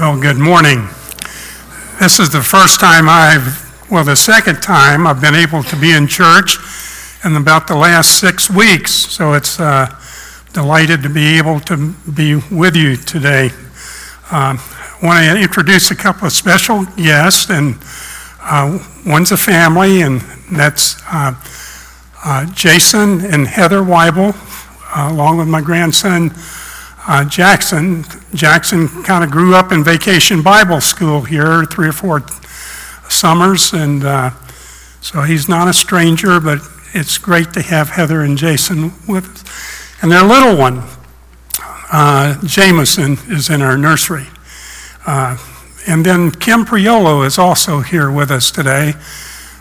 Well, good morning. This is the first time I've, well, the second time I've been able to be in church in about the last six weeks. So it's uh, delighted to be able to be with you today. Um, I want to introduce a couple of special guests, and uh, one's a family, and that's uh, uh Jason and Heather Weibel, uh, along with my grandson uh, Jackson. Jackson kind of grew up in vacation Bible school here, three or four summers, and uh, so he's not a stranger, but it's great to have Heather and Jason with us. And their little one, uh, Jameson, is in our nursery. Uh, and then Kim Priolo is also here with us today.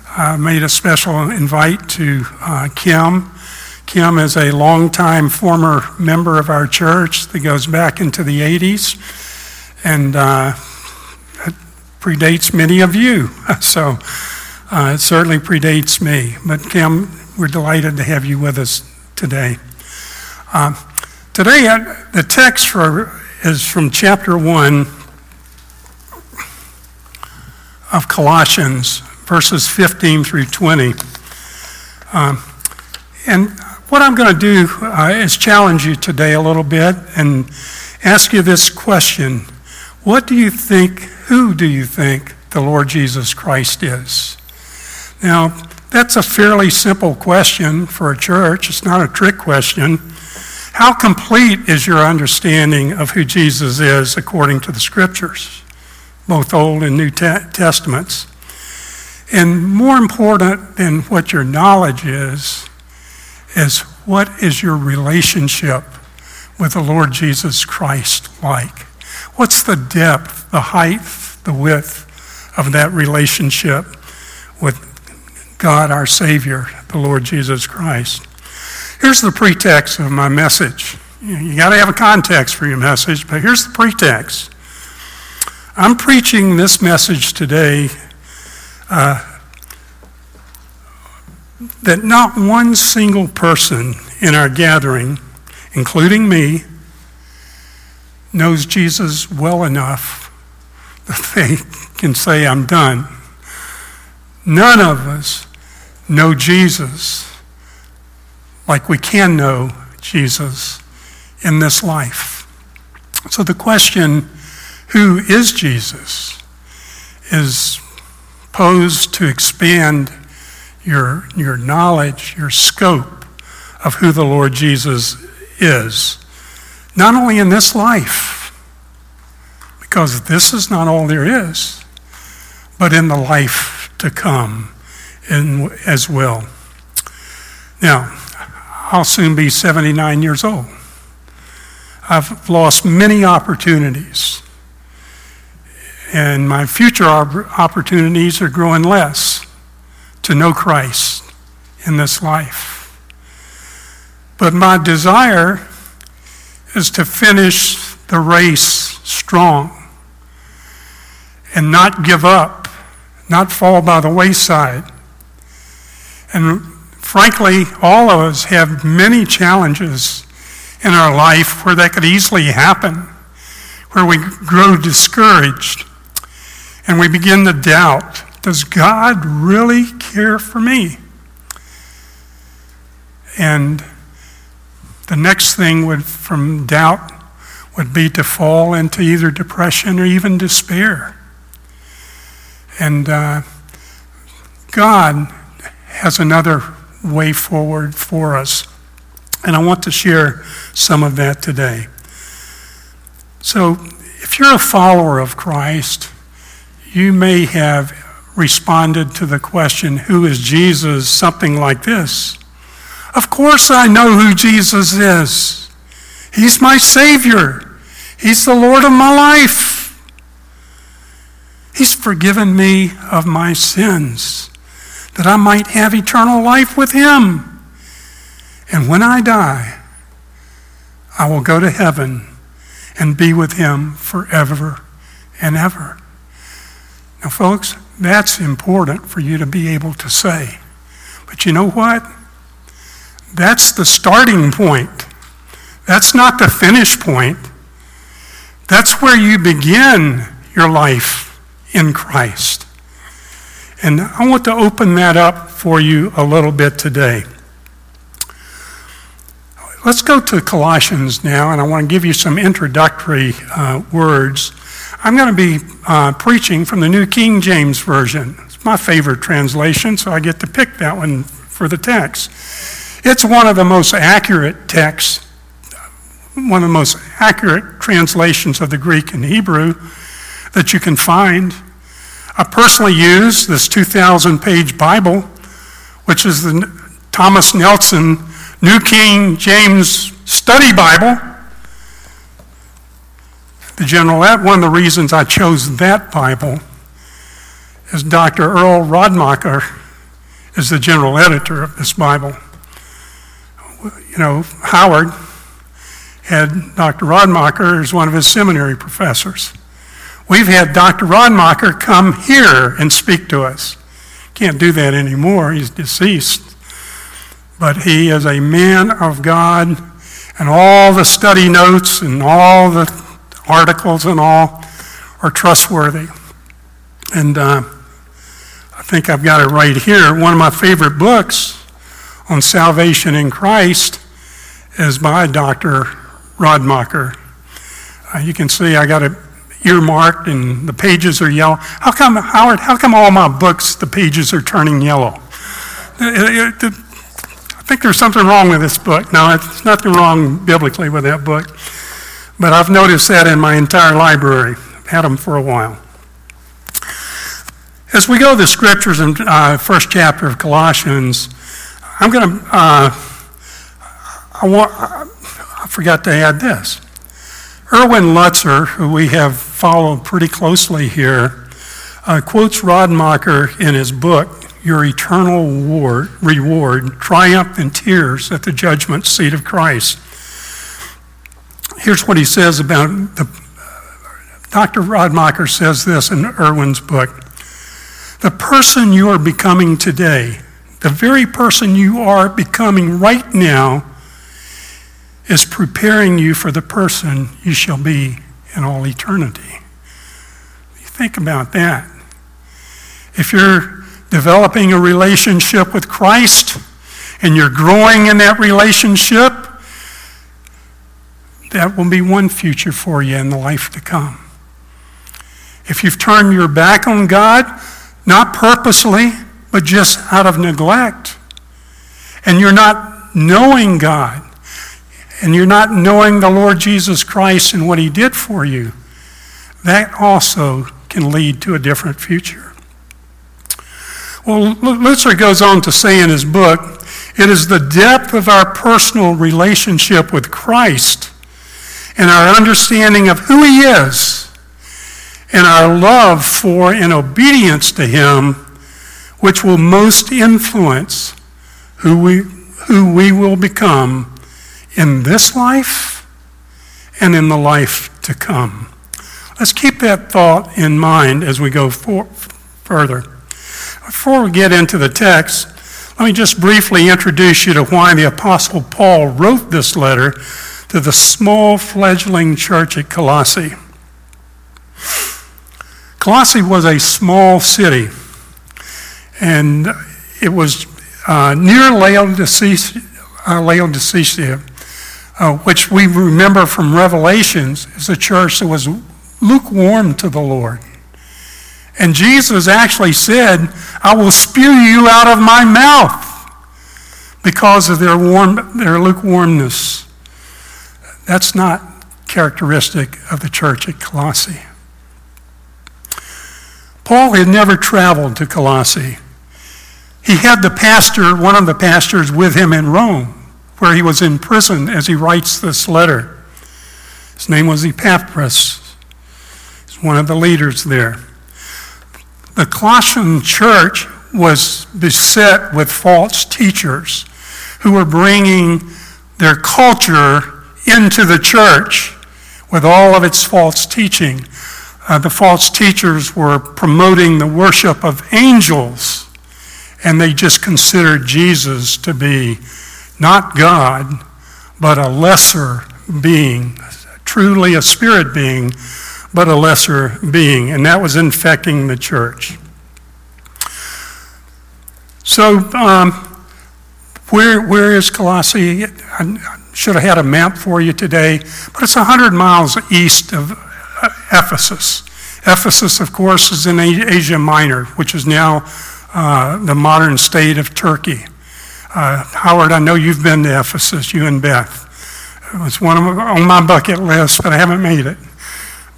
I made a special invite to uh, Kim Kim is a longtime former member of our church that goes back into the 80s and uh, predates many of you. So uh, it certainly predates me. But Kim, we're delighted to have you with us today. Uh, today, uh, the text for, is from chapter 1 of Colossians, verses 15 through 20. Um, and what I'm going to do uh, is challenge you today a little bit and ask you this question What do you think, who do you think the Lord Jesus Christ is? Now, that's a fairly simple question for a church. It's not a trick question. How complete is your understanding of who Jesus is according to the scriptures, both Old and New Testaments? And more important than what your knowledge is, is what is your relationship with the Lord Jesus Christ like? What's the depth, the height, the width of that relationship with God our Savior, the Lord Jesus Christ? Here's the pretext of my message. You got to have a context for your message, but here's the pretext. I'm preaching this message today uh, that not one single person in our gathering, including me, knows Jesus well enough that they can say, I'm done. None of us know Jesus like we can know Jesus in this life. So the question, who is Jesus, is posed to expand your, your knowledge, your scope of who the Lord Jesus is. Not only in this life, because this is not all there is, but in the life to come in, as well. Now, I'll soon be 79 years old. I've lost many opportunities, and my future opportunities are growing less to know Christ in this life. But my desire is to finish the race strong and not give up, not fall by the wayside. And frankly, all of us have many challenges in our life where that could easily happen, where we grow discouraged and we begin to doubt does God really care for me? And the next thing would, from doubt would be to fall into either depression or even despair. And uh, God has another way forward for us. And I want to share some of that today. So, if you're a follower of Christ, you may have responded to the question, Who is Jesus? something like this Of course, I know who Jesus is. He's my Savior, He's the Lord of my life. He's forgiven me of my sins that I might have eternal life with Him. And when I die, I will go to heaven and be with Him forever and ever. Now, folks, that's important for you to be able to say. But you know what? That's the starting point. That's not the finish point. That's where you begin your life in Christ. And I want to open that up for you a little bit today. Let's go to Colossians now, and I want to give you some introductory uh, words. I'm going to be uh, preaching from the New King James Version. It's my favorite translation, so I get to pick that one for the text. It's one of the most accurate texts, one of the most accurate translations of the Greek and Hebrew that you can find. I personally use this 2,000 page Bible, which is the Thomas Nelson New King James Study Bible. The general, That one of the reasons I chose that Bible is Dr. Earl Radmacher is the general editor of this Bible. You know, Howard had Dr. Radmacher as one of his seminary professors. We've had Dr. Radmacher come here and speak to us. Can't do that anymore, he's deceased but he is a man of God, and all the study notes and all the articles and all are trustworthy. And uh, I think I've got it right here. One of my favorite books on salvation in Christ is by Dr. Radmacher. Uh, you can see I got it earmarked and the pages are yellow. How come, Howard, how come all my books, the pages are turning yellow? Uh, uh, think there's something wrong with this book. No, it's nothing wrong biblically with that book. But I've noticed that in my entire library. I've had them for a while. As we go to the scriptures in uh, first chapter of Colossians, I'm going to, uh, I, want, I forgot to add this. Erwin Lutzer, who we have followed pretty closely here, uh, quotes Radmacher in his book, your eternal reward, reward, triumph in tears at the judgment seat of Christ. Here's what he says about the. Dr. Radmacher says this in Erwin's book. The person you are becoming today, the very person you are becoming right now, is preparing you for the person you shall be in all eternity. Think about that. If you're developing a relationship with Christ and you're growing in that relationship, that will be one future for you in the life to come. If you've turned your back on God, not purposely, but just out of neglect, and you're not knowing God, and you're not knowing the Lord Jesus Christ and what He did for you, that also can lead to a different future. Well, Lutzer goes on to say in his book it is the depth of our personal relationship with Christ and our understanding of who He is and our love for and obedience to Him which will most influence who we, who we will become in this life and in the life to come. Let's keep that thought in mind as we go for, further. Before we get into the text, let me just briefly introduce you to why the Apostle Paul wrote this letter to the small fledgling church at Colossae. Colossae was a small city, and it was uh, near Laodicea, uh, Laodicea uh, which we remember from Revelations is a church that was lukewarm to the Lord. And Jesus actually said, I will spew you out of my mouth because of their, warm, their lukewarmness. That's not characteristic of the church at Colossae. Paul had never traveled to Colossae. He had the pastor, one of the pastors, with him in Rome, where he was in prison as he writes this letter. His name was Epaphras. He's one of the leaders there. The Colossian church was beset with false teachers who were bringing their culture into the church with all of its false teaching. Uh, the false teachers were promoting the worship of angels, and they just considered Jesus to be not God, but a lesser being, truly a spirit being, but a lesser being, and that was infecting the church. So, um, where, where is Colossae? Should have had a map for you today, but it's 100 miles east of uh, Ephesus. Ephesus, of course, is in Asia Minor, which is now uh, the modern state of Turkey. Uh, Howard, I know you've been to Ephesus, you and Beth. It was one of on my bucket list, but I haven't made it.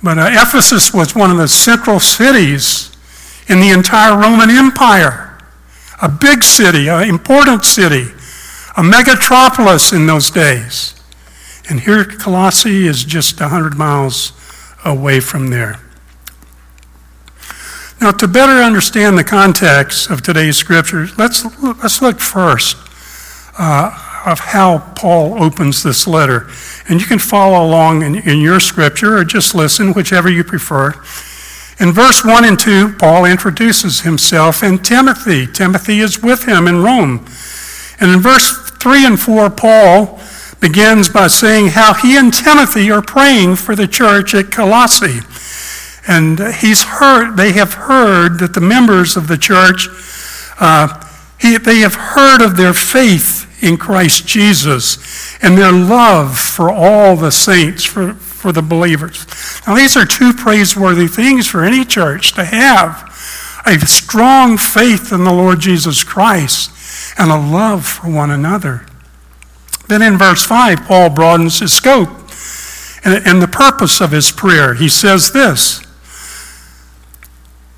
But uh, Ephesus was one of the central cities in the entire Roman Empire a big city, an important city, a megatropolis in those days. And here Colossae is just 100 miles away from there. Now, to better understand the context of today's scriptures, let's, let's look first uh, of how Paul opens this letter. And you can follow along in, in your scripture or just listen, whichever you prefer. In verse 1 and 2, Paul introduces himself and Timothy. Timothy is with him in Rome. And in verse 3 and 4, Paul begins by saying how he and Timothy are praying for the church at Colossae. And he's heard, they have heard that the members of the church, uh, he, they have heard of their faith in Christ Jesus and their love for all the saints, for, for the believers. Now, these are two praiseworthy things for any church to have a strong faith in the Lord Jesus Christ and a love for one another. Then in verse 5, Paul broadens his scope and, and the purpose of his prayer. He says this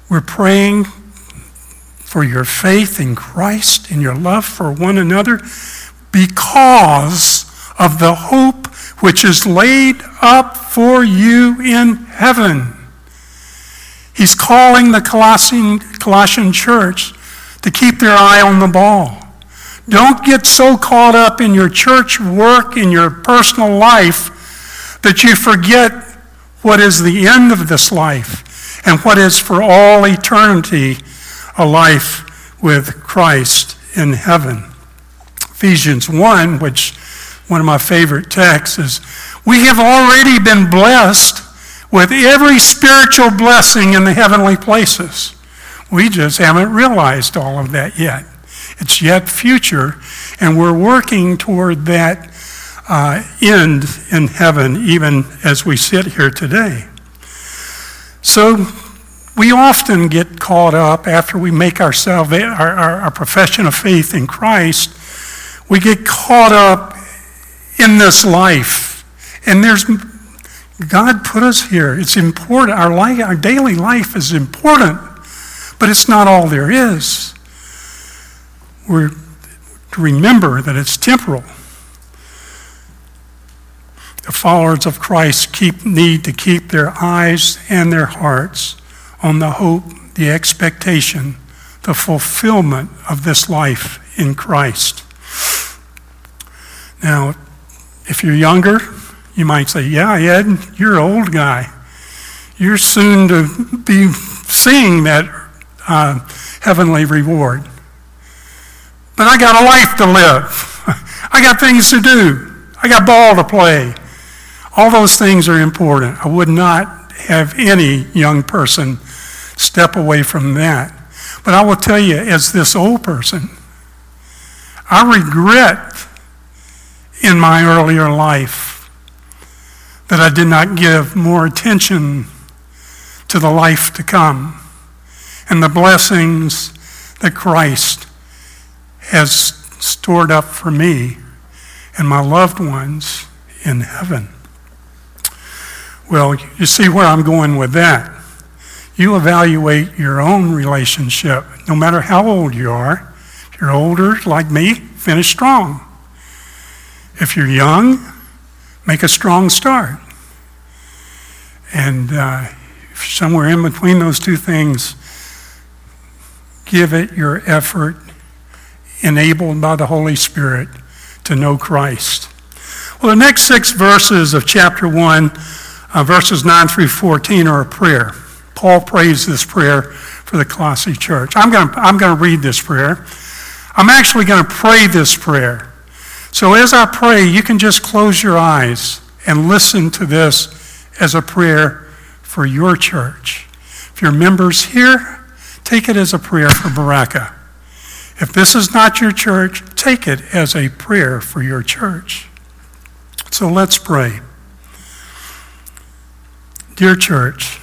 We're praying for your faith in Christ and your love for one another because of the hope which is laid up for you in heaven. He's calling the Colossian, Colossian church to keep their eye on the ball. Don't get so caught up in your church work, in your personal life, that you forget what is the end of this life and what is for all eternity a life with Christ in heaven. Ephesians 1, which one of my favorite texts is we have already been blessed with every spiritual blessing in the heavenly places. We just haven't realized all of that yet. It's yet future, and we're working toward that uh, end in heaven, even as we sit here today. So, we often get caught up after we make our, our, our, our profession of faith in Christ, we get caught up in this life. And there's God put us here. It's important. Our life, our daily life is important, but it's not all there is. We're to remember that it's temporal. The followers of Christ keep, need to keep their eyes and their hearts on the hope, the expectation, the fulfillment of this life in Christ. Now, if you're younger, you might say, Yeah, Ed, you're an old guy. You're soon to be seeing that uh, heavenly reward. But I got a life to live. I got things to do. I got ball to play. All those things are important. I would not have any young person step away from that. But I will tell you, as this old person, I regret in my earlier life that I did not give more attention to the life to come and the blessings that Christ has stored up for me and my loved ones in heaven. Well, you see where I'm going with that. You evaluate your own relationship, no matter how old you are. If you're older, like me, finish strong. If you're young, make a strong start. And uh, somewhere in between those two things, give it your effort, enabled by the Holy Spirit to know Christ. Well, the next six verses of chapter 1, uh, verses 9 through 14, are a prayer. Paul prays this prayer for the Colossae church. I'm going to I'm going to read this prayer. I'm actually going to pray this prayer. So as I pray, you can just close your eyes and listen to this as a prayer for your church. If your members here, take it as a prayer for Baraka. If this is not your church, take it as a prayer for your church. So let's pray. Dear church,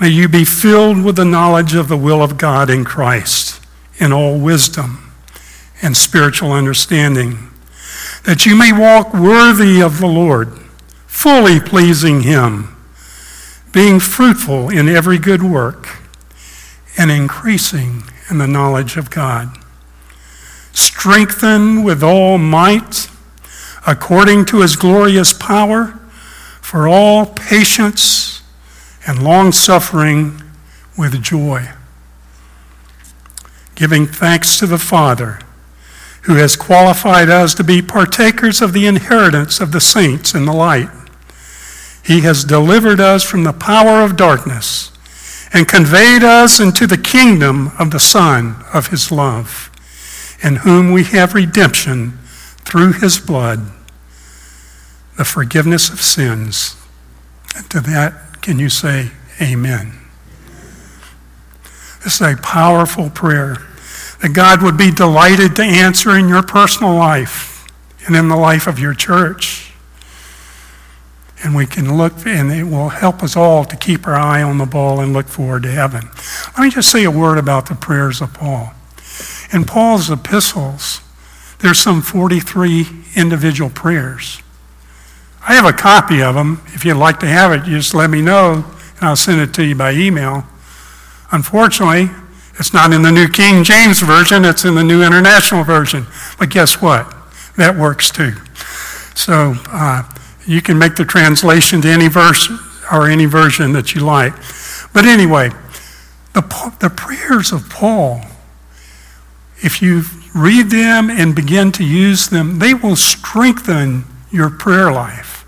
may you be filled with the knowledge of the will of God in Christ in all wisdom and spiritual understanding, that you may walk worthy of the Lord, fully pleasing Him, being fruitful in every good work and increasing in the knowledge of God. Strengthened with all might, according to his glorious power, for all patience and long suffering with joy. Giving thanks to the Father, who has qualified us to be partakers of the inheritance of the saints in the light. He has delivered us from the power of darkness and conveyed us into the kingdom of the Son of his love, in whom we have redemption through his blood, the forgiveness of sins. And to that, can you say amen? This is a powerful prayer that God would be delighted to answer in your personal life and in the life of your church and we can look, and it will help us all to keep our eye on the ball and look forward to heaven. Let me just say a word about the prayers of Paul. In Paul's epistles, there's some 43 individual prayers. I have a copy of them. If you'd like to have it, you just let me know, and I'll send it to you by email. Unfortunately, it's not in the New King James Version, it's in the New International Version. But guess what? That works too. So, uh, you can make the translation to any verse or any version that you like. But anyway, the, the prayers of Paul, if you read them and begin to use them, they will strengthen your prayer life.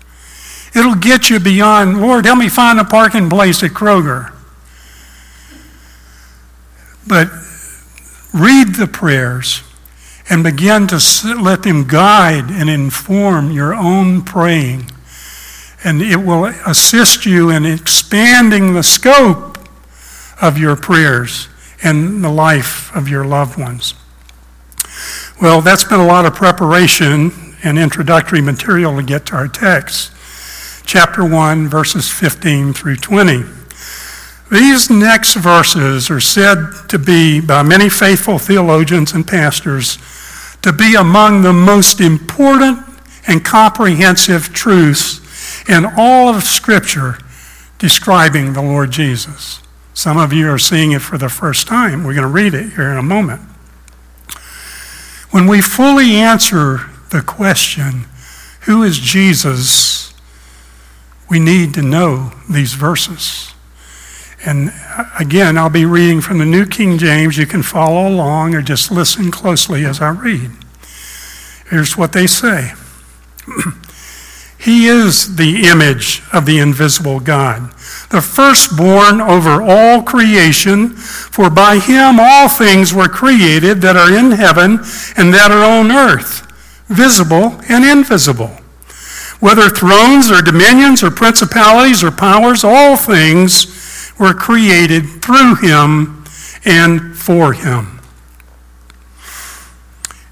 It'll get you beyond, Lord, help me find a parking place at Kroger. But read the prayers and begin to let them guide and inform your own praying. And it will assist you in expanding the scope of your prayers and the life of your loved ones. Well, that's been a lot of preparation and introductory material to get to our text. Chapter 1, verses 15 through 20. These next verses are said to be, by many faithful theologians and pastors, to be among the most important and comprehensive truths in all of Scripture describing the Lord Jesus. Some of you are seeing it for the first time. We're going to read it here in a moment. When we fully answer the question, who is Jesus, we need to know these verses. And uh, again, I'll be reading from the New King James. You can follow along or just listen closely as I read. Here's what they say He is the image of the invisible God, the firstborn over all creation, for by him all things were created that are in heaven and that are on earth, visible and invisible. Whether thrones or dominions or principalities or powers, all things were created through him and for him.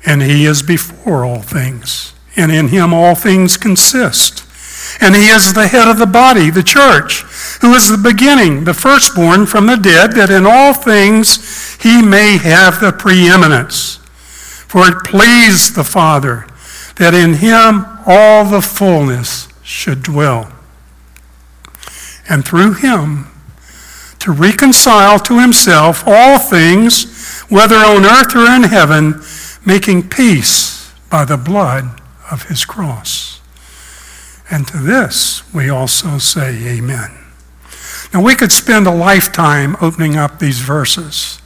And he is before all things, and in him all things consist. And he is the head of the body, the church, who is the beginning, the firstborn from the dead, that in all things he may have the preeminence. For it pleased the Father that in him all the fullness should dwell. And through him to reconcile to himself all things, whether on earth or in heaven, making peace by the blood of his cross. And to this we also say amen. Now we could spend a lifetime opening up these verses.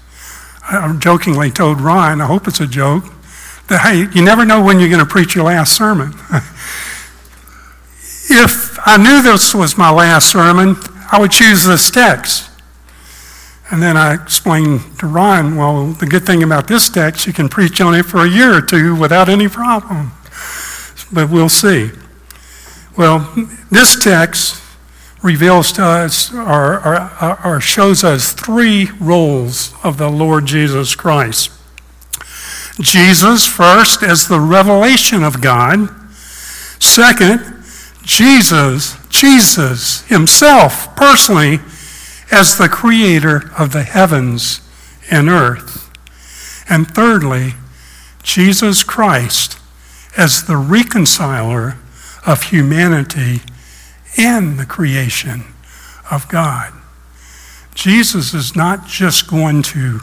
I jokingly told Ryan, I hope it's a joke, that hey, you never know when you're going to preach your last sermon. if I knew this was my last sermon, I would choose this text. And then I explained to Ron, well, the good thing about this text, you can preach on it for a year or two without any problem. But we'll see. Well, this text reveals to us or, or, or, shows us three roles of the Lord Jesus Christ. Jesus, first, as the revelation of God. Second, Jesus, Jesus himself, personally, as the creator of the heavens and earth. And thirdly, Jesus Christ as the reconciler of humanity and the creation of God. Jesus is not just going to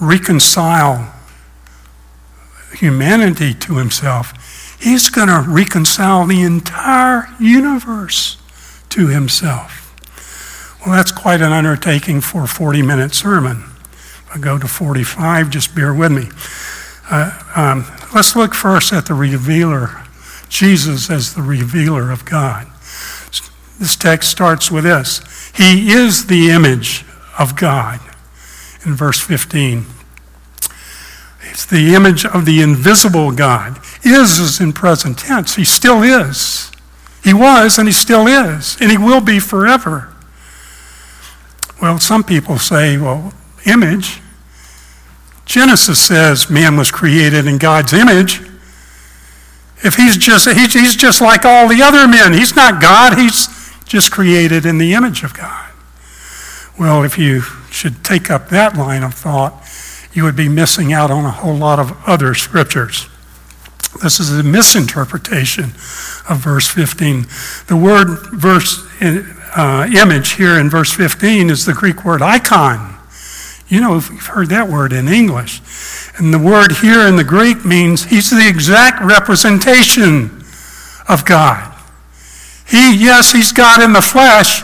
reconcile humanity to himself, he's going to reconcile the entire universe to himself. Well, that's quite an undertaking for a 40 minute sermon. If I go to 45, just bear with me. Uh, um, let's look first at the revealer, Jesus as the revealer of God. This text starts with this He is the image of God in verse 15. It's the image of the invisible God. Is is in present tense. He still is. He was and he still is, and he will be forever. Well, some people say, well, image. Genesis says man was created in God's image. If he's just, he's just like all the other men, he's not God, he's just created in the image of God. Well, if you should take up that line of thought, you would be missing out on a whole lot of other scriptures. This is a misinterpretation of verse 15. The word verse uh, image here in verse 15 is the Greek word icon. You know, we've heard that word in English. And the word here in the Greek means he's the exact representation of God. He, yes, he's God in the flesh,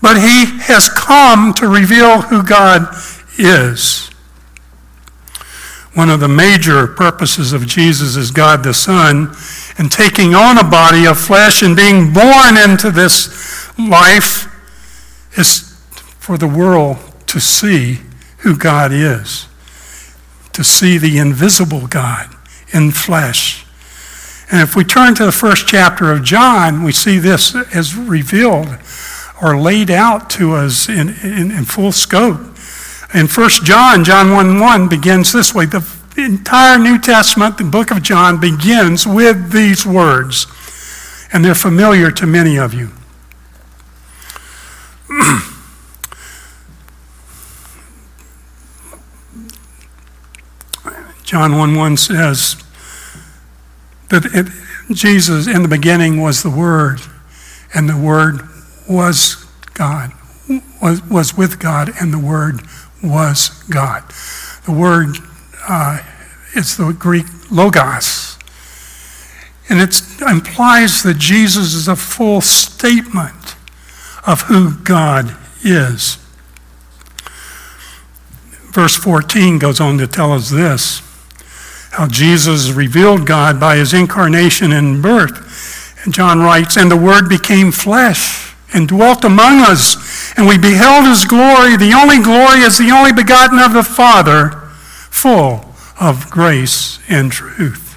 but he has come to reveal who God is. One of the major purposes of Jesus as God the Son and taking on a body of flesh and being born into this life is for the world to see who God is, to see the invisible God in flesh. And if we turn to the first chapter of John, we see this as revealed or laid out to us in, in, in full scope. In 1 John, John 1 1 begins this way. The entire New Testament, the book of John, begins with these words, and they're familiar to many of you. John 1 1 says, that it, Jesus in the beginning was the Word, and the Word was God, was, was with God, and the Word was God. The word uh, is the Greek logos. And it implies that Jesus is a full statement of who God is. Verse 14 goes on to tell us this how Jesus revealed God by his incarnation and birth. And John writes, And the Word became flesh and dwelt among us, and we beheld his glory, the only glory as the only begotten of the Father, full of grace and truth.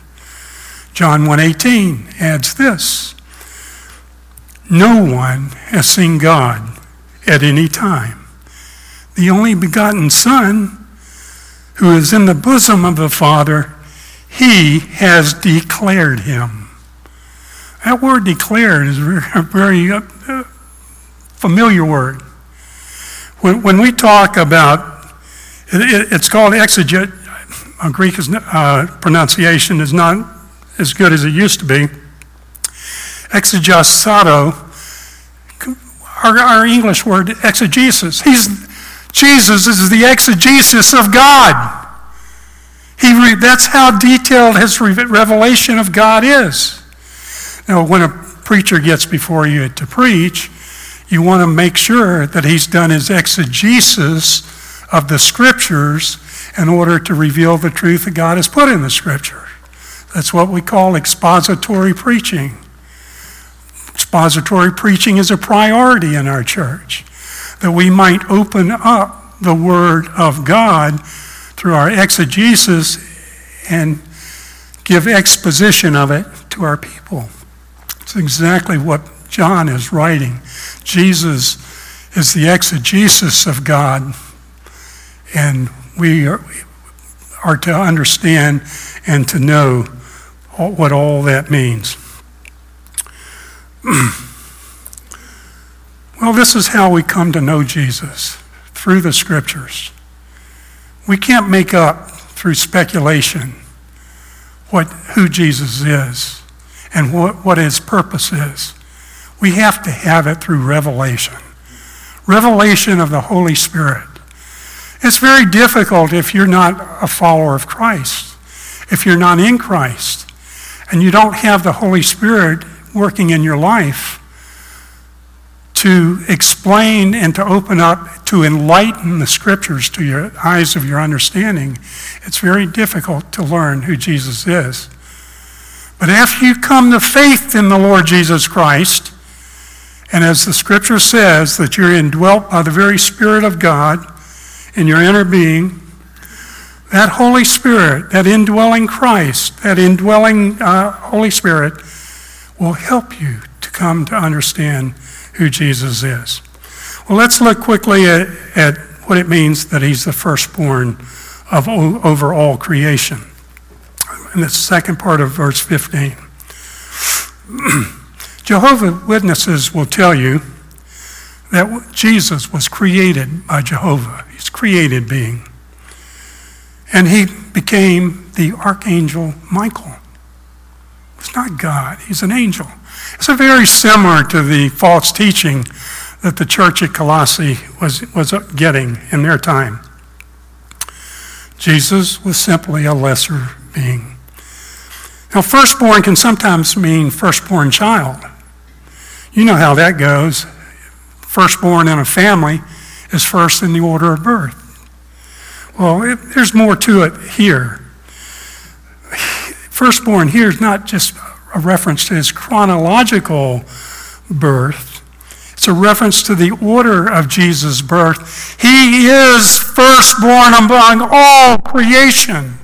John 1:18 adds this. No one has seen God at any time. The only begotten Son, who is in the bosom of the Father, he has declared him. That word declared is a very uh, familiar word. When, we talk about, it, it's called exeget, uh, Greek uh, pronunciation is not as good as it used to be. Exegesato, our, our English word exegesis. He's, Jesus is the exegesis of God. He re- that's how detailed his re- revelation of God is. Now, when a preacher gets before you to preach, you want to make sure that he's done his exegesis of the scriptures in order to reveal the truth that God has put in the scripture. That's what we call expository preaching. Expository preaching is a priority in our church, that we might open up the Word of God through our exegesis and give exposition of it to our people. It's exactly what John is writing. Jesus is the exegesis of God, and we are, are to understand and to know what all that means. well, this is how we come to know Jesus through the scriptures. We can't make up through speculation what, who Jesus is and what, what his purpose is. We have to have it through revelation. Revelation of the Holy Spirit. It's very difficult if you're not a follower of Christ, if you're not in Christ, and you don't have the Holy Spirit working in your life to explain and to open up, to enlighten the scriptures to your eyes of your understanding, it's very difficult to learn who Jesus is. But after you come to faith in the Lord Jesus Christ, and as the scripture says, that you're indwelt by the very Spirit of God in your inner being, that Holy Spirit, that indwelling Christ, that indwelling uh, Holy Spirit will help you to come to understand who Jesus is. Well, let's look quickly at, at what it means that he's the firstborn of over all creation. In the second part of verse 15. Jehovah Witnesses will tell you that Jesus was created by Jehovah. He's created being. And he became the archangel Michael. It's not God, he's an angel. It's very similar to the false teaching that the church at Colossae was, was getting in their time. Jesus was simply a lesser being. Now, firstborn can sometimes mean firstborn child. You know how that goes. Firstborn in a family is first in the order of birth. Well, it, there's more to it here. Firstborn here is not just a reference to his chronological birth, it's a reference to the order of Jesus' birth. He is firstborn among all creation.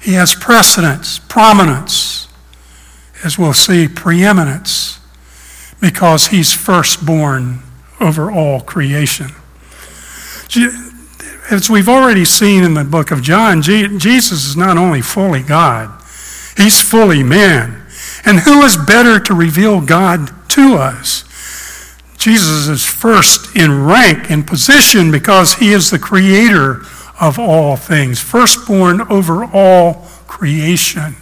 He has precedence, prominence, as we'll see, preeminence, because he's firstborn over all creation as we've already seen in the book of John, Jesus is not only fully God, he's fully man. And who is better to reveal God to us? Jesus is first in rank and position because he is the creator of all things, firstborn over all creation.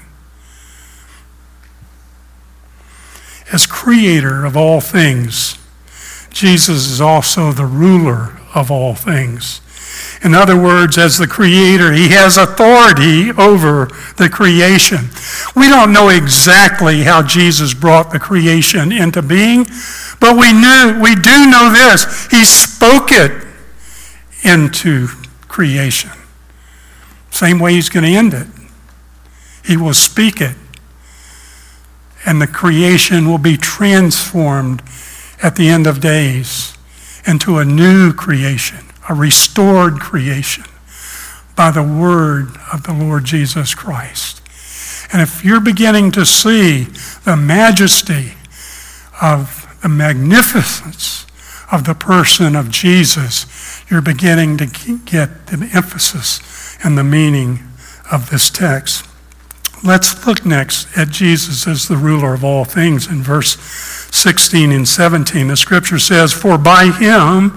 As creator of all things, Jesus is also the ruler of all things. In other words, as the creator, he has authority over the creation. We don't know exactly how Jesus brought the creation into being, but we knew we do know this. He spoke it into creation. Same way he's going to end it. He will speak it. And the creation will be transformed at the end of days into a new creation a restored creation by the word of the Lord Jesus Christ. And if you're beginning to see the majesty of the magnificence of the person of Jesus, you're beginning to get the emphasis and the meaning of this text. Let's look next at Jesus as the ruler of all things in verse 16 and 17. The scripture says, For by him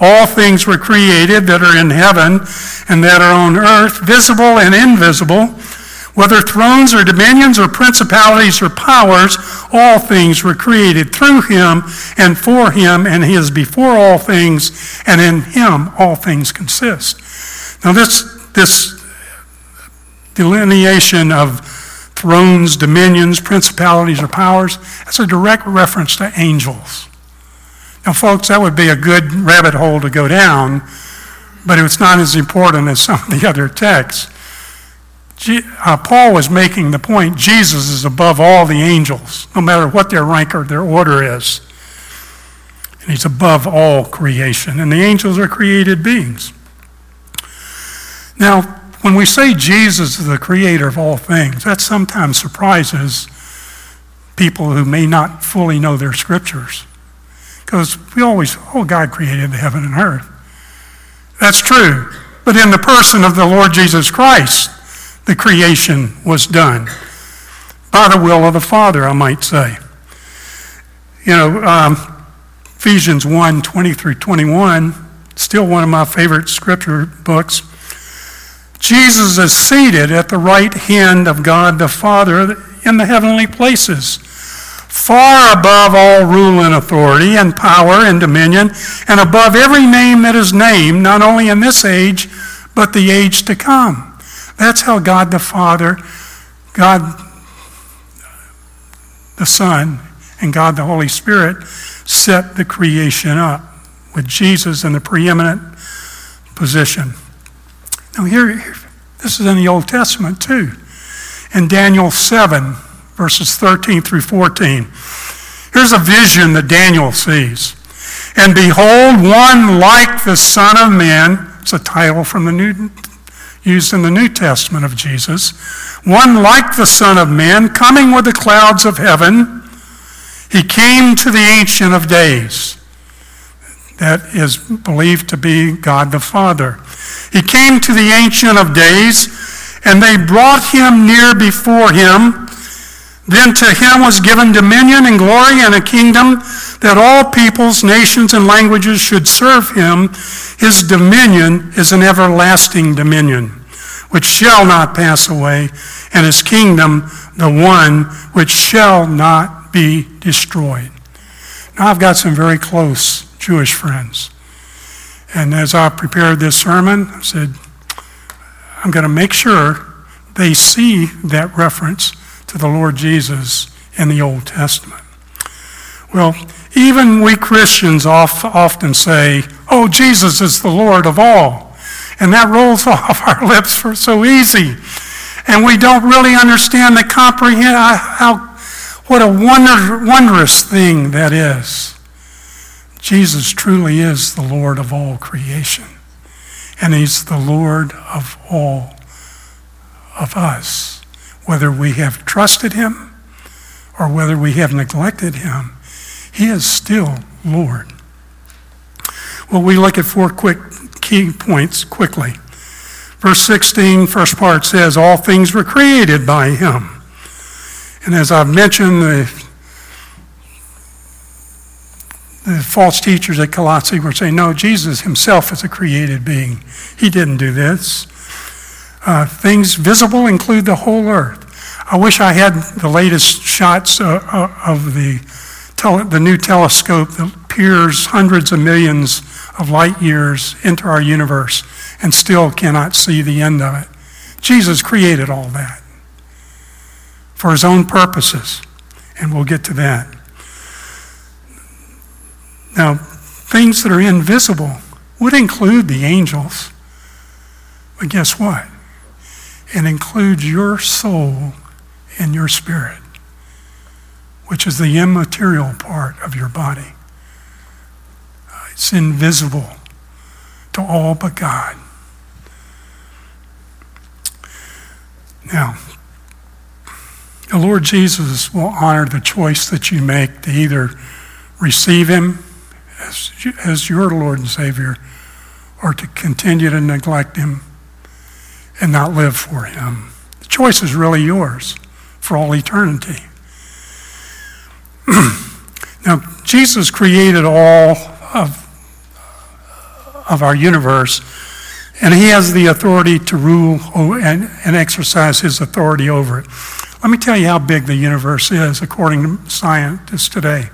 all things were created that are in heaven and that are on earth, visible and invisible, whether thrones or dominions or principalities or powers, all things were created through him and for him, and he is before all things, and in him all things consist. Now, this, this delineation of thrones, dominions, principalities, or powers, that's a direct reference to angels. Now, folks, that would be a good rabbit hole to go down, but it's not as important as some of the other texts. Uh, Paul was making the point Jesus is above all the angels, no matter what their rank or their order is. And he's above all creation. And the angels are created beings. Now, when we say Jesus is the creator of all things, that sometimes surprises people who may not fully know their scriptures. Because we always, oh, God created the heaven and earth. That's true. But in the person of the Lord Jesus Christ, the creation was done by the will of the Father, I might say. You know, um, Ephesians 1 20 through 21, still one of my favorite scripture books. Jesus is seated at the right hand of God the Father in the heavenly places, far above all rule and authority and power and dominion, and above every name that is named, not only in this age, but the age to come. That's how God the Father, God the Son, and God the Holy Spirit set the creation up with Jesus in the preeminent position. Now, here, this is in the Old Testament too. In Daniel 7, verses 13 through 14, here's a vision that Daniel sees. And behold, one like the Son of Man, it's a title from the New, used in the New Testament of Jesus, one like the Son of Man, coming with the clouds of heaven. He came to the Ancient of Days. That is believed to be God the Father. He came to the Ancient of Days, and they brought him near before him. Then to him was given dominion and glory and a kingdom that all peoples, nations, and languages should serve him. His dominion is an everlasting dominion, which shall not pass away, and his kingdom the one which shall not be destroyed. Now, I've got some very close Jewish friends. And as I prepared this sermon, I said, I'm going to make sure they see that reference to the Lord Jesus in the Old Testament. Well, even we Christians often say, Oh, Jesus is the Lord of all. And that rolls off our lips for so easy. And we don't really understand the comprehend how what a wonder, wondrous thing that is. Jesus truly is the Lord of all creation. And he's the Lord of all of us. Whether we have trusted him or whether we have neglected him, he is still Lord. Well, we look at four quick key points quickly. Verse 16, first part says, All things were created by him. And as I've mentioned, the, the false teachers at Colossae were saying, no, Jesus himself is a created being. He didn't do this. Uh, things visible include the whole earth. I wish I had the latest shots uh, uh, of the, tele- the new telescope that peers hundreds of millions of light years into our universe and still cannot see the end of it. Jesus created all that for his own purposes. And we'll get to that. Now, things that are invisible would include the angels. But guess what? It includes your soul and your spirit, which is the immaterial part of your body. Uh, it's invisible to all but God. Now, the Lord Jesus will honor the choice that you make to either receive Him as, as your Lord and Savior or to continue to neglect Him and not live for Him. The choice is really yours for all eternity. now, Jesus created all of, of our universe, and He has the authority to rule and, and exercise His authority over it. Let me tell you how big the universe is according to scientists today.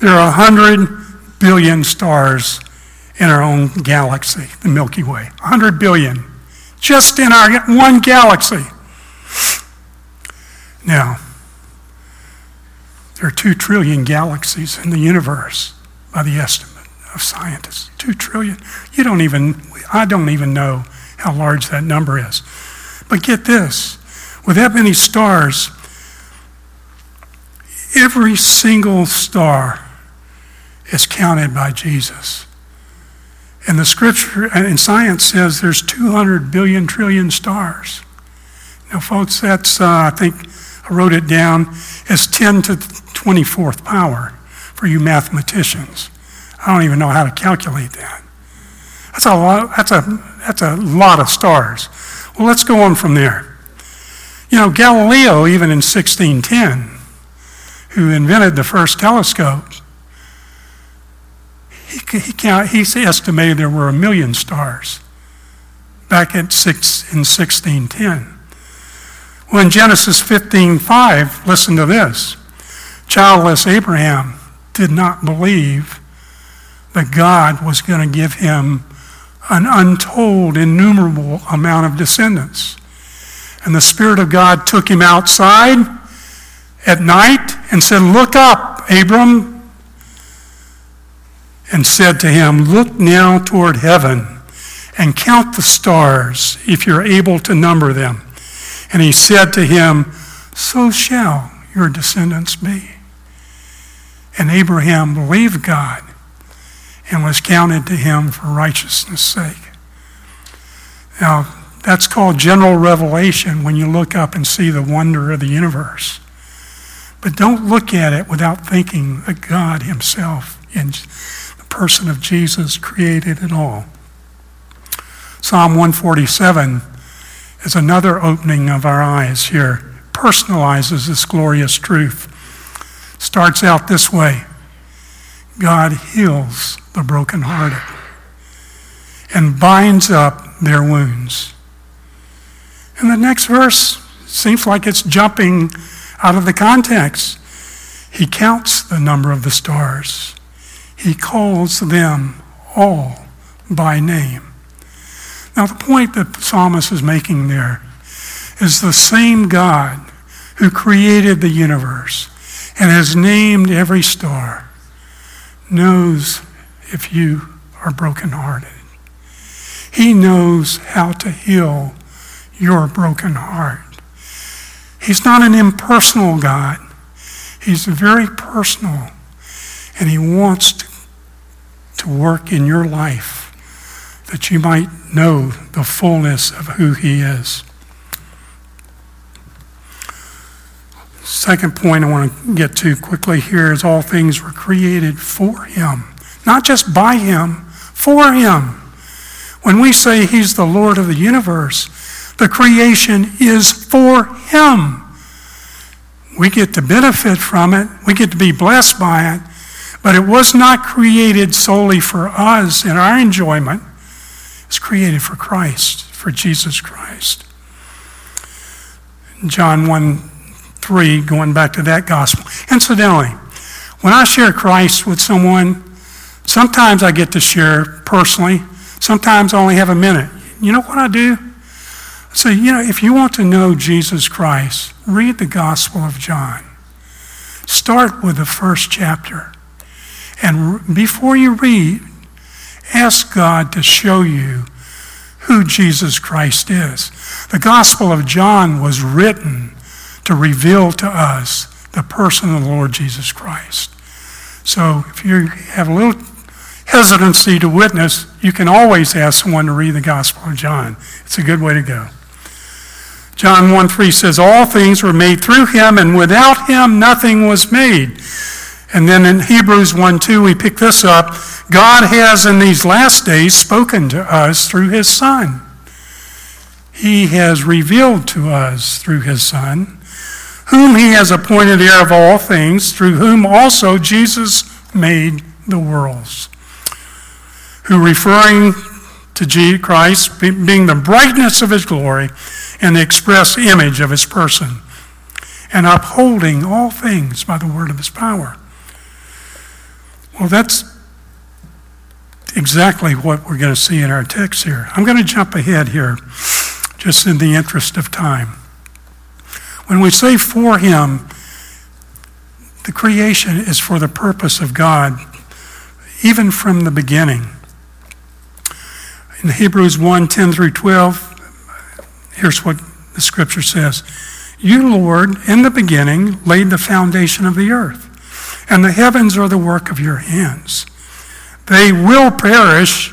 There are 100 billion stars in our own galaxy, the Milky Way. 100 billion. Just in our one galaxy. Now, there are 2 trillion galaxies in the universe by the estimate of scientists. 2 trillion. You don't even, I don't even know how large that number is. But get this with that many stars, every single star is counted by Jesus. And the scripture and science says there's 200 billion trillion stars. Now, folks, that's, uh, I think, I wrote it down as 10 to the 24th power for you mathematicians. I don't even know how to calculate that. That's a lot, that's a, that's a lot of stars. Well, let's go on from there. You know, Galileo, even in 1610, who invented the first telescope, he, he, count, he estimated there were a million stars back at six, in 1610. Well, in Genesis 15:5, listen to this. Childless Abraham did not believe that God was going to give him an untold, innumerable amount of descendants. And the Spirit of God took him outside at night and said, Look up, Abram, and said to him, Look now toward heaven and count the stars if you're able to number them. And he said to him, So shall your descendants be. And Abraham believed God and was counted to him for righteousness' sake. Now, that's called general revelation when you look up and see the wonder of the universe. But don't look at it without thinking that God Himself, person of Jesus, created it all. Psalm 147 is another opening of our eyes here, personalizes this glorious truth. Starts out this way God heals the brokenhearted and binds up their wounds. And the next verse seems like it's jumping out of the context. He counts the number of the stars, he calls them all by name. Now, the point that the psalmist is making there is the same God who created the universe and has named every star knows if you are brokenhearted. He knows how to heal your broken heart. He's not an impersonal God. He's very personal. And He wants to, to work in your life that you might know the fullness of who He is. Second point I want to get to quickly here is all things were created for Him, not just by Him, for Him. When we say He's the Lord of the universe, the creation is for Him. We get to benefit from it, we get to be blessed by it, but it was not created solely for us in our enjoyment. It's created for Christ, for Jesus Christ. John 1 3, going back to that gospel. Incidentally, when I share Christ with someone, sometimes I get to share personally, sometimes I only have a minute. You know what I do? I say, you know, if you want to know Jesus Christ, read the Gospel of John. Start with the first chapter. And before you read, Ask God to show you who Jesus Christ is. The Gospel of John was written to reveal to us the person of the Lord Jesus Christ. So if you have a little hesitancy to witness, you can always ask someone to read the Gospel of John. It's a good way to go. John 1 3 says, All things were made through him, and without him nothing was made. And then in Hebrews 1 2, we pick this up. God has in these last days spoken to us through his Son. He has revealed to us through his Son, whom he has appointed heir of all things, through whom also Jesus made the worlds. Who, referring to Jesus Christ, being the brightness of his glory and the express image of his person, and upholding all things by the word of his power well, that's exactly what we're going to see in our text here. I'm going to jump ahead here, just in the interest of time. When we say for him, the creation is for the purpose of God, even from the beginning. In Hebrews 1 10 through 12, here's what the scripture says You, Lord, in the beginning laid the foundation of the earth and the heavens are the work of your hands. They will perish,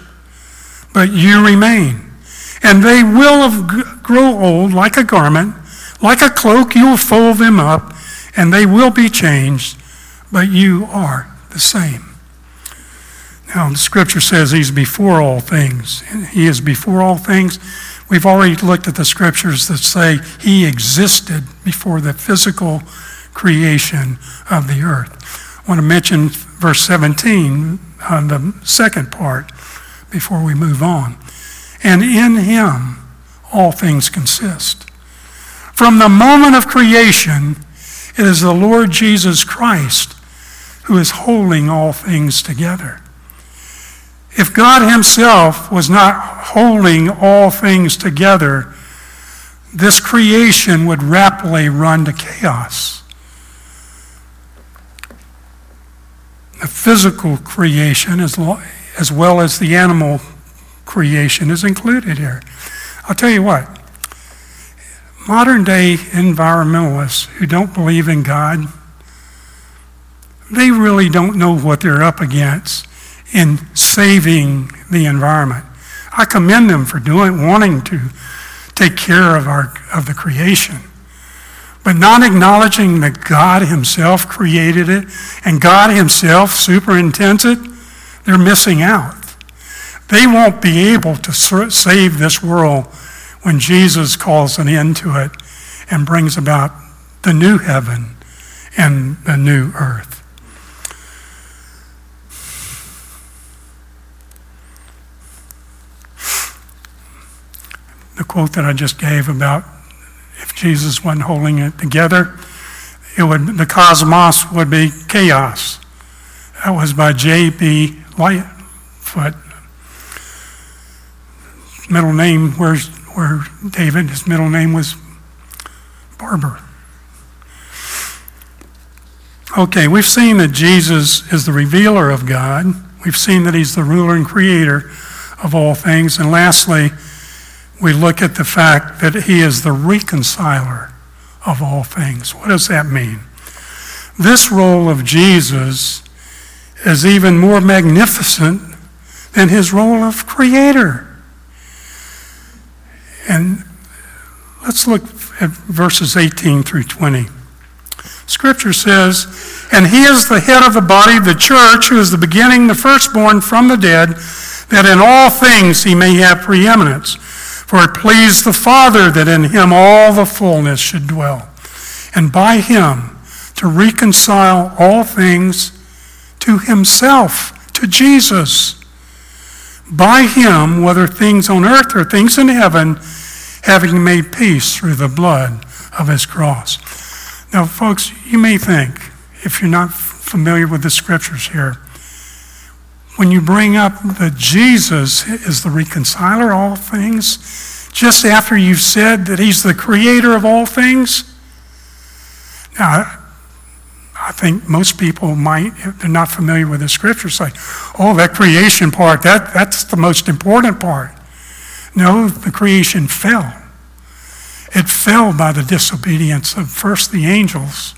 but you remain. And they will grow old like a garment, Like a cloak, you'll fold them up, and they will be changed, but you are the same. Now, the scripture says he's before all things. He is before all things. We've already looked at the scriptures that say he existed before the physical creation of the earth. Want to mention verse 17 on the second part before we move on. And in him all things consist. From the moment of creation, it is the Lord Jesus Christ who is holding all things together. If God Himself was not holding all things together, this creation would rapidly run to chaos. The physical creation, as, as well as the animal creation, is included here. I'll tell you what, modern day environmentalists who don't believe in God, they really don't know what they're up against in saving the environment. I commend them for doing, wanting to take care of, our, of the creation. But not acknowledging that God Himself created it and God Himself superintends it, they're missing out. They won't be able to save this world when Jesus calls an end to it and brings about the new heaven and the new earth. The quote that I just gave about if Jesus wasn't holding it together, it would the cosmos would be chaos. That was by J.B. Lightfoot middle name, where's where David, his middle name was Barber. Okay, we've seen that Jesus is the revealer of God. We've seen that he's the ruler and creator of all things. And lastly, we look at the fact that he is the reconciler of all things. What does that mean? This role of Jesus is even more magnificent than his role of creator. And let's look at verses 18 through 20. Scripture says, And he is the head of the body, the church, who is the beginning, the firstborn from the dead, that in all things he may have preeminence. For it pleased the Father that in him all the fullness should dwell, and by him to reconcile all things to himself, to Jesus. By him, whether things on earth or things in heaven, having made peace through the blood of his cross. Now, folks, you may think, if you're not familiar with the scriptures here, when you bring up that Jesus is the reconciler of all things, just after you've said that he's the creator of all things, now, I think most people might, if they're not familiar with the scriptures, say, oh, that creation part, that, that's the most important part. No, the creation fell. It fell by the disobedience of first the angels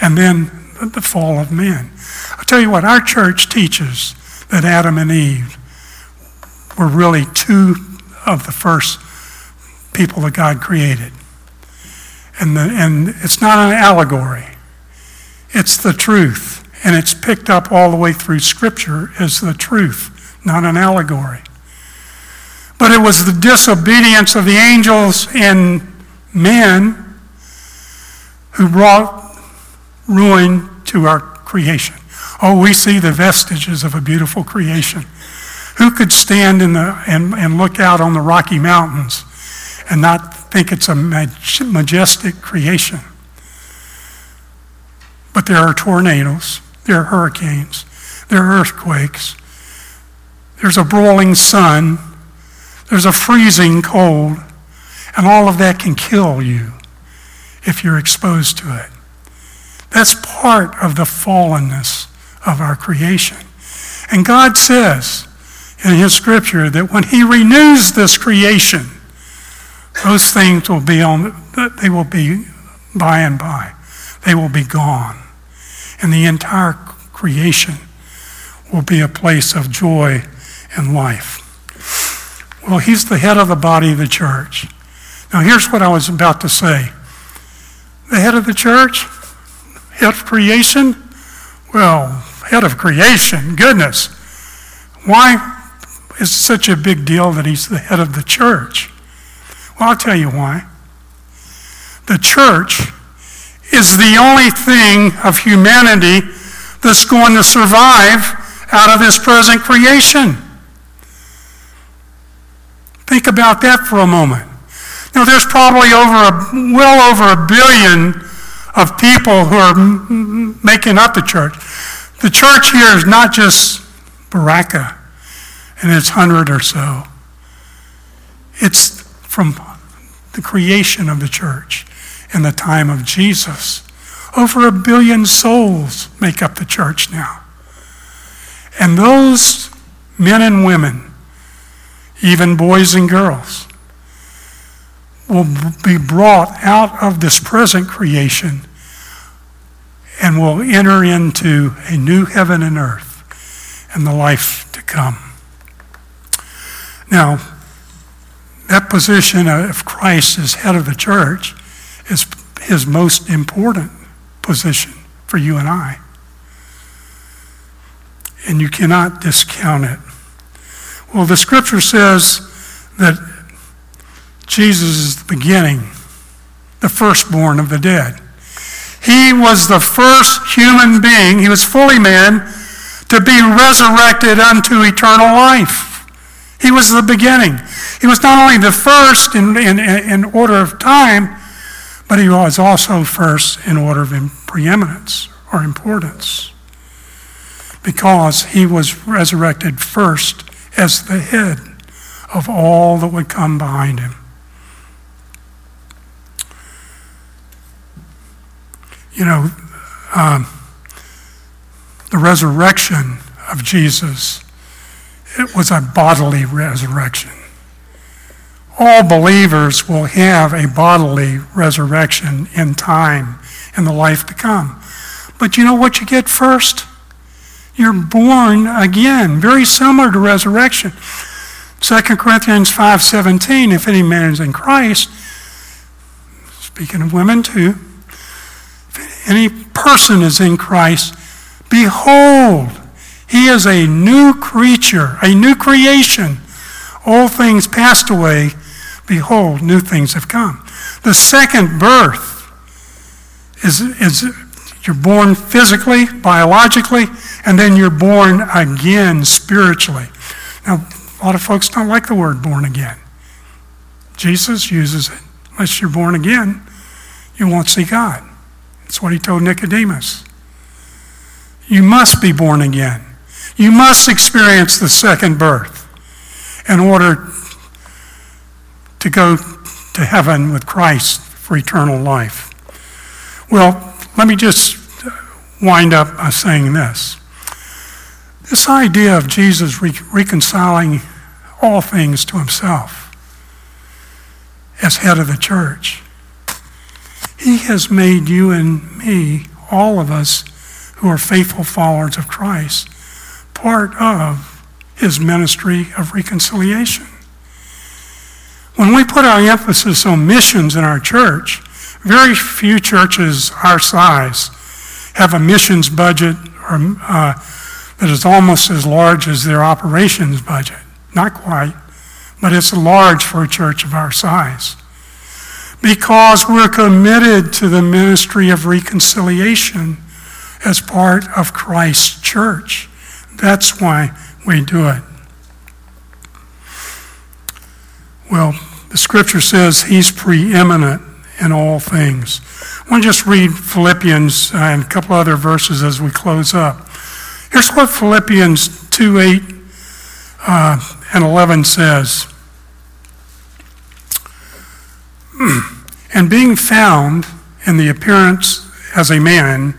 and then the fall of men. I'll tell you what, our church teaches that Adam and Eve were really two of the first people that God created. And, the, and it's not an allegory, it's the truth. And it's picked up all the way through Scripture as the truth, not an allegory. But it was the disobedience of the angels and men who brought ruin to our creation. Oh, we see the vestiges of a beautiful creation. Who could stand in the, and, and look out on the Rocky Mountains and not think it's a majestic creation? But there are tornadoes, there are hurricanes, there are earthquakes, there's a broiling sun, there's a freezing cold, and all of that can kill you if you're exposed to it. That's part of the fallenness of our creation. And God says in His scripture that when He renews this creation, those things will be on, they will be by and by. They will be gone. And the entire creation will be a place of joy and life. Well, he's the head of the body of the church. Now, here's what I was about to say. the head of the church? Head of creation? Well, head of creation, goodness. Why is it such a big deal that he's the head of the church? Well, I'll tell you why. The church is the only thing of humanity that's going to survive out of this present creation. Think about that for a moment. Now, there's probably over a, well over a billion of people who are m- making up the church. The church here is not just Baraka and its hundred or so. It's from the creation of the church in the time of Jesus. Over a billion souls make up the church now. And those men and women, even boys and girls, will be brought out of this present creation and will enter into a new heaven and earth and the life to come. Now, that position of Christ as head of the church is his most important position for you and I. And you cannot discount it. Well, the scripture says that Jesus is the beginning, the firstborn of the dead. He was the first human being, he was fully man, to be resurrected unto eternal life. He was the beginning. He was not only the first in, in, in order of time, but he was also first in order of preeminence or importance because he was resurrected first as the head of all that would come behind him. You know, um, the resurrection of Jesus, it was a bodily resurrection. All believers will have a bodily resurrection in time in the life to come. But you know what you get first? You're born again, very similar to resurrection. 2 Corinthians 5:17, if any man is in Christ, speaking of women too, if any person is in Christ, behold, he is a new creature, a new creation. All things passed away, behold, new things have come. The second birth is, is you're born physically, biologically, and then you're born again spiritually. Now, a lot of folks don't like the word born again. Jesus uses it. Unless you're born again, you won't see God. That's what he told Nicodemus. You must be born again. You must experience the second birth in order to go to heaven with Christ for eternal life. Well, let me just wind up by saying this. This idea of Jesus re- reconciling all things to himself as head of the church, he has made you and me, all of us who are faithful followers of Christ, part of his ministry of reconciliation. When we put our emphasis on missions in our church, very few churches our size have a missions budget or, uh, that is almost as large as their operations budget. Not quite, but it's large for a church of our size. Because we're committed to the ministry of reconciliation as part of Christ's church. That's why we do it. Well, the scripture says he's preeminent in all things. I want to just read Philippians uh, and a couple other verses as we close up. Here's what Philippians 2 8 uh, and 11 says. and being found in the appearance as a man,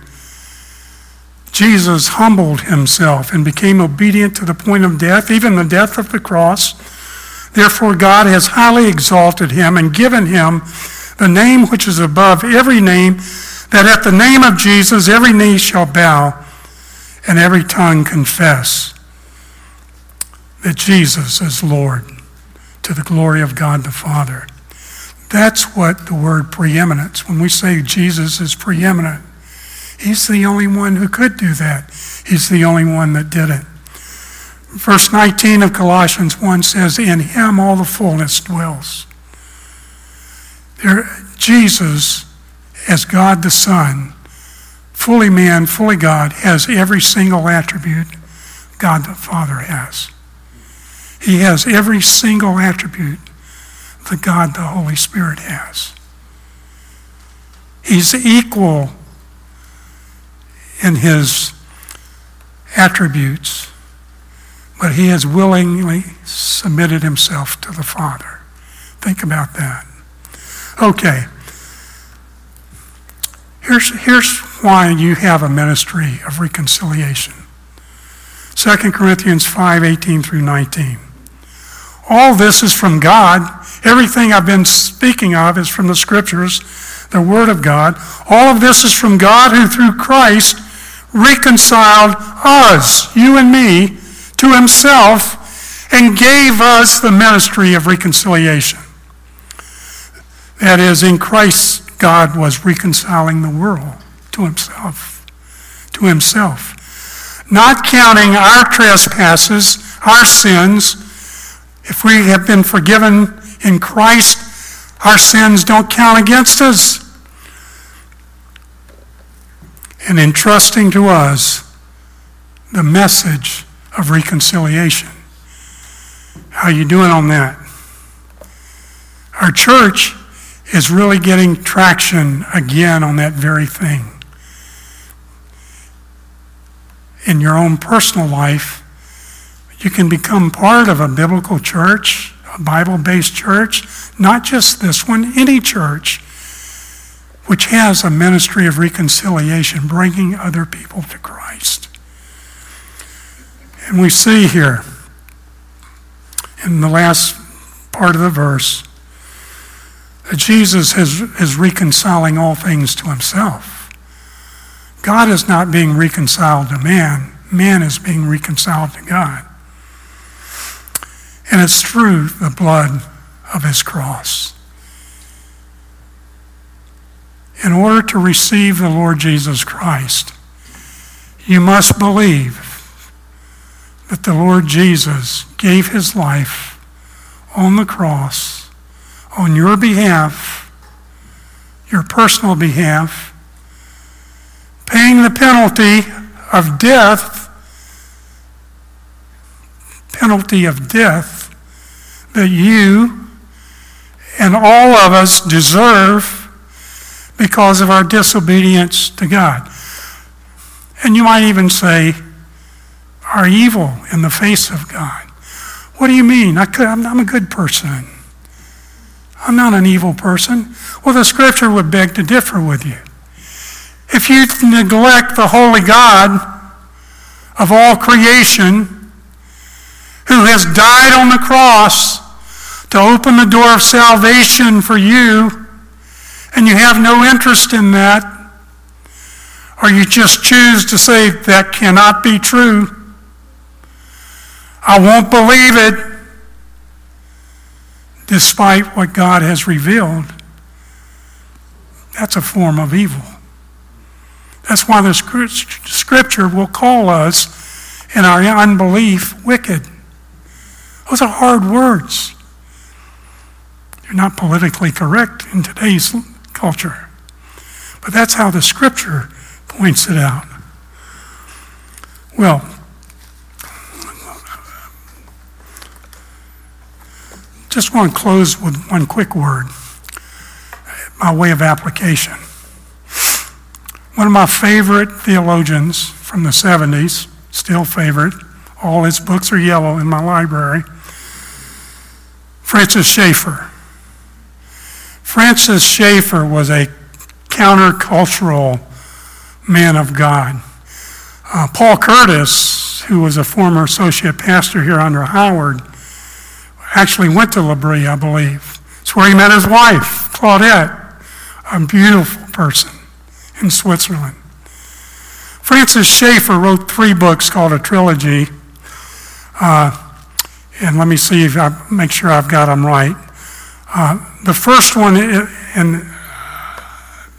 Jesus humbled himself and became obedient to the point of death, even the death of the cross. Therefore, God has highly exalted him and given him the name which is above every name, that at the name of Jesus every knee shall bow and every tongue confess that Jesus is Lord to the glory of God the Father. That's what the word preeminence, when we say Jesus is preeminent, he's the only one who could do that. He's the only one that did it. Verse 19 of Colossians 1 says, In him all the fullness dwells. There, Jesus, as God the Son, fully man, fully God, has every single attribute God the Father has. He has every single attribute that God the Holy Spirit has. He's equal in his attributes, but he has willingly submitted himself to the Father. Think about that. Okay. Here's, here's why you have a ministry of reconciliation. 2 Corinthians 5 18 through 19. All this is from God. Everything I've been speaking of is from the Scriptures, the Word of God. All of this is from God who, through Christ, reconciled us, you and me, to Himself and gave us the ministry of reconciliation. That is, in Christ, God was reconciling the world to Himself. To Himself. Not counting our trespasses, our sins. If we have been forgiven in Christ, our sins don't count against us. And entrusting to us the message of reconciliation. How you doing on that? Our church is really getting traction again on that very thing. In your own personal life, you can become part of a biblical church, a Bible based church, not just this one, any church which has a ministry of reconciliation, bringing other people to Christ. And we see here in the last part of the verse that Jesus is, is reconciling all things to himself. God is not being reconciled to man, man is being reconciled to God. And it's through the blood of his cross. In order to receive the Lord Jesus Christ, you must believe that the Lord Jesus gave his life on the cross on your behalf, your personal behalf, paying the penalty of death, penalty of death that you and all of us deserve because of our disobedience to God. And you might even say, are evil in the face of God. What do you mean? I I'm a good person. I'm not an evil person. Well, the scripture would beg to differ with you. If you neglect the holy God of all creation, who has died on the cross to open the door of salvation for you, and you have no interest in that, or you just choose to say that cannot be true, I won't believe it despite what God has revealed. That's a form of evil. That's why the scripture will call us in our unbelief wicked. Those are hard words. They're not politically correct in today's culture. But that's how the scripture points it out. Well, just want to close with one quick word by way of application. One of my favorite theologians from the 70s, still favorite, all his books are yellow in my library, Francis Schaeffer. Francis Schaeffer was a countercultural man of God. Uh, Paul Curtis, who was a former associate pastor here under Howard, actually went to L'Abri, I believe. It's where he met his wife, Claudette, a beautiful person in Switzerland. Francis Schaeffer wrote three books called a trilogy. Uh, and let me see if I make sure I've got them right. Uh, the first one, and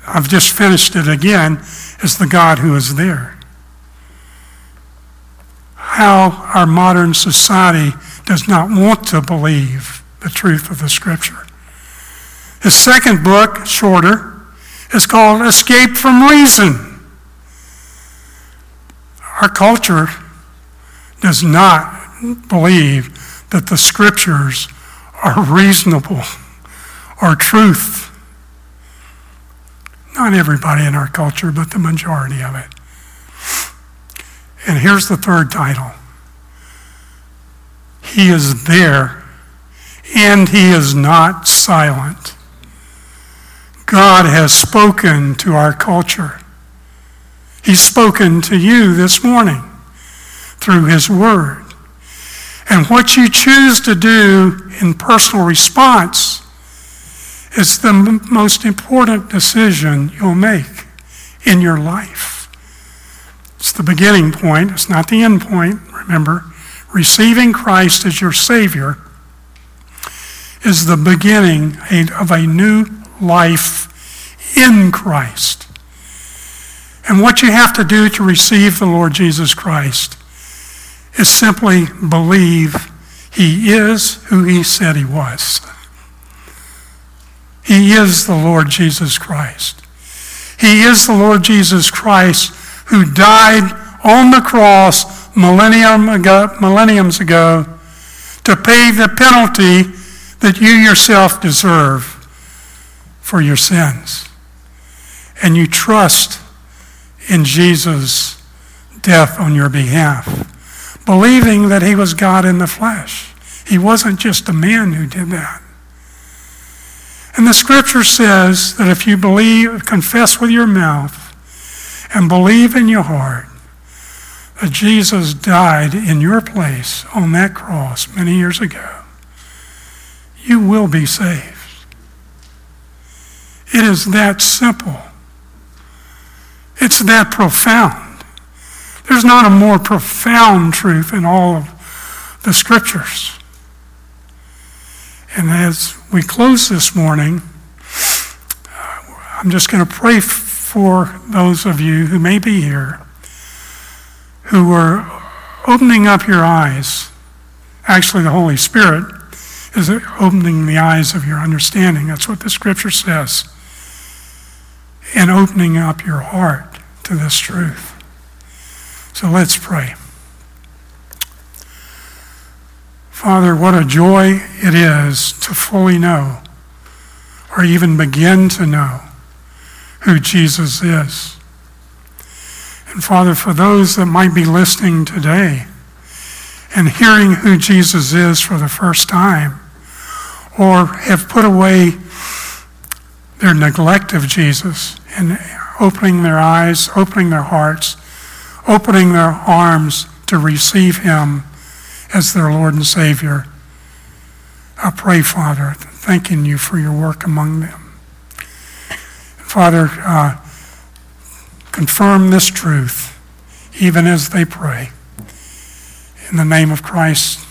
I've just finished it again, is the God who is there. How our modern society does not want to believe the truth of the Scripture. His second book, shorter, is called Escape from Reason. Our culture does not believe that the Scriptures are reasonable are truth. Not everybody in our culture, but the majority of it. And here's the third title He is there, and He is not silent. God has spoken to our culture. He's spoken to you this morning through His Word. And what you choose to do in personal response is the m- most important decision you'll make in your life. It's the beginning point, it's not the end point. Remember, receiving Christ as your Savior is the beginning of a new life in Christ. And what you have to do to receive the Lord Jesus Christ is simply believe He is who He said He was. He is the Lord Jesus Christ. He is the Lord Jesus Christ who died on the cross millennium ago, millenniums ago to pay the penalty that you yourself deserve for your sins. And you trust in Jesus' death on your behalf, believing that he was God in the flesh. He wasn't just a man who did that. And the scripture says that if you believe, confess with your mouth, and believe in your heart that Jesus died in your place on that cross many years ago, you will be saved. It is that simple. It's that profound. There's not a more profound truth in all of the scriptures. And as we close this morning, I'm just going to pray for those of you who may be here who are opening up your eyes. Actually, the Holy Spirit is opening the eyes of your understanding. That's what the scripture says. And opening up your heart to this truth. So let's pray. Father, what a joy it is to fully know or even begin to know who Jesus is. And Father, for those that might be listening today and hearing who Jesus is for the first time, or have put away their neglect of Jesus and opening their eyes, opening their hearts, opening their arms to receive Him as their Lord and Savior. I pray, Father, thanking you for your work among them. Father, uh, confirm this truth even as they pray. In the name of Christ,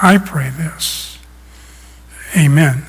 I pray this. Amen.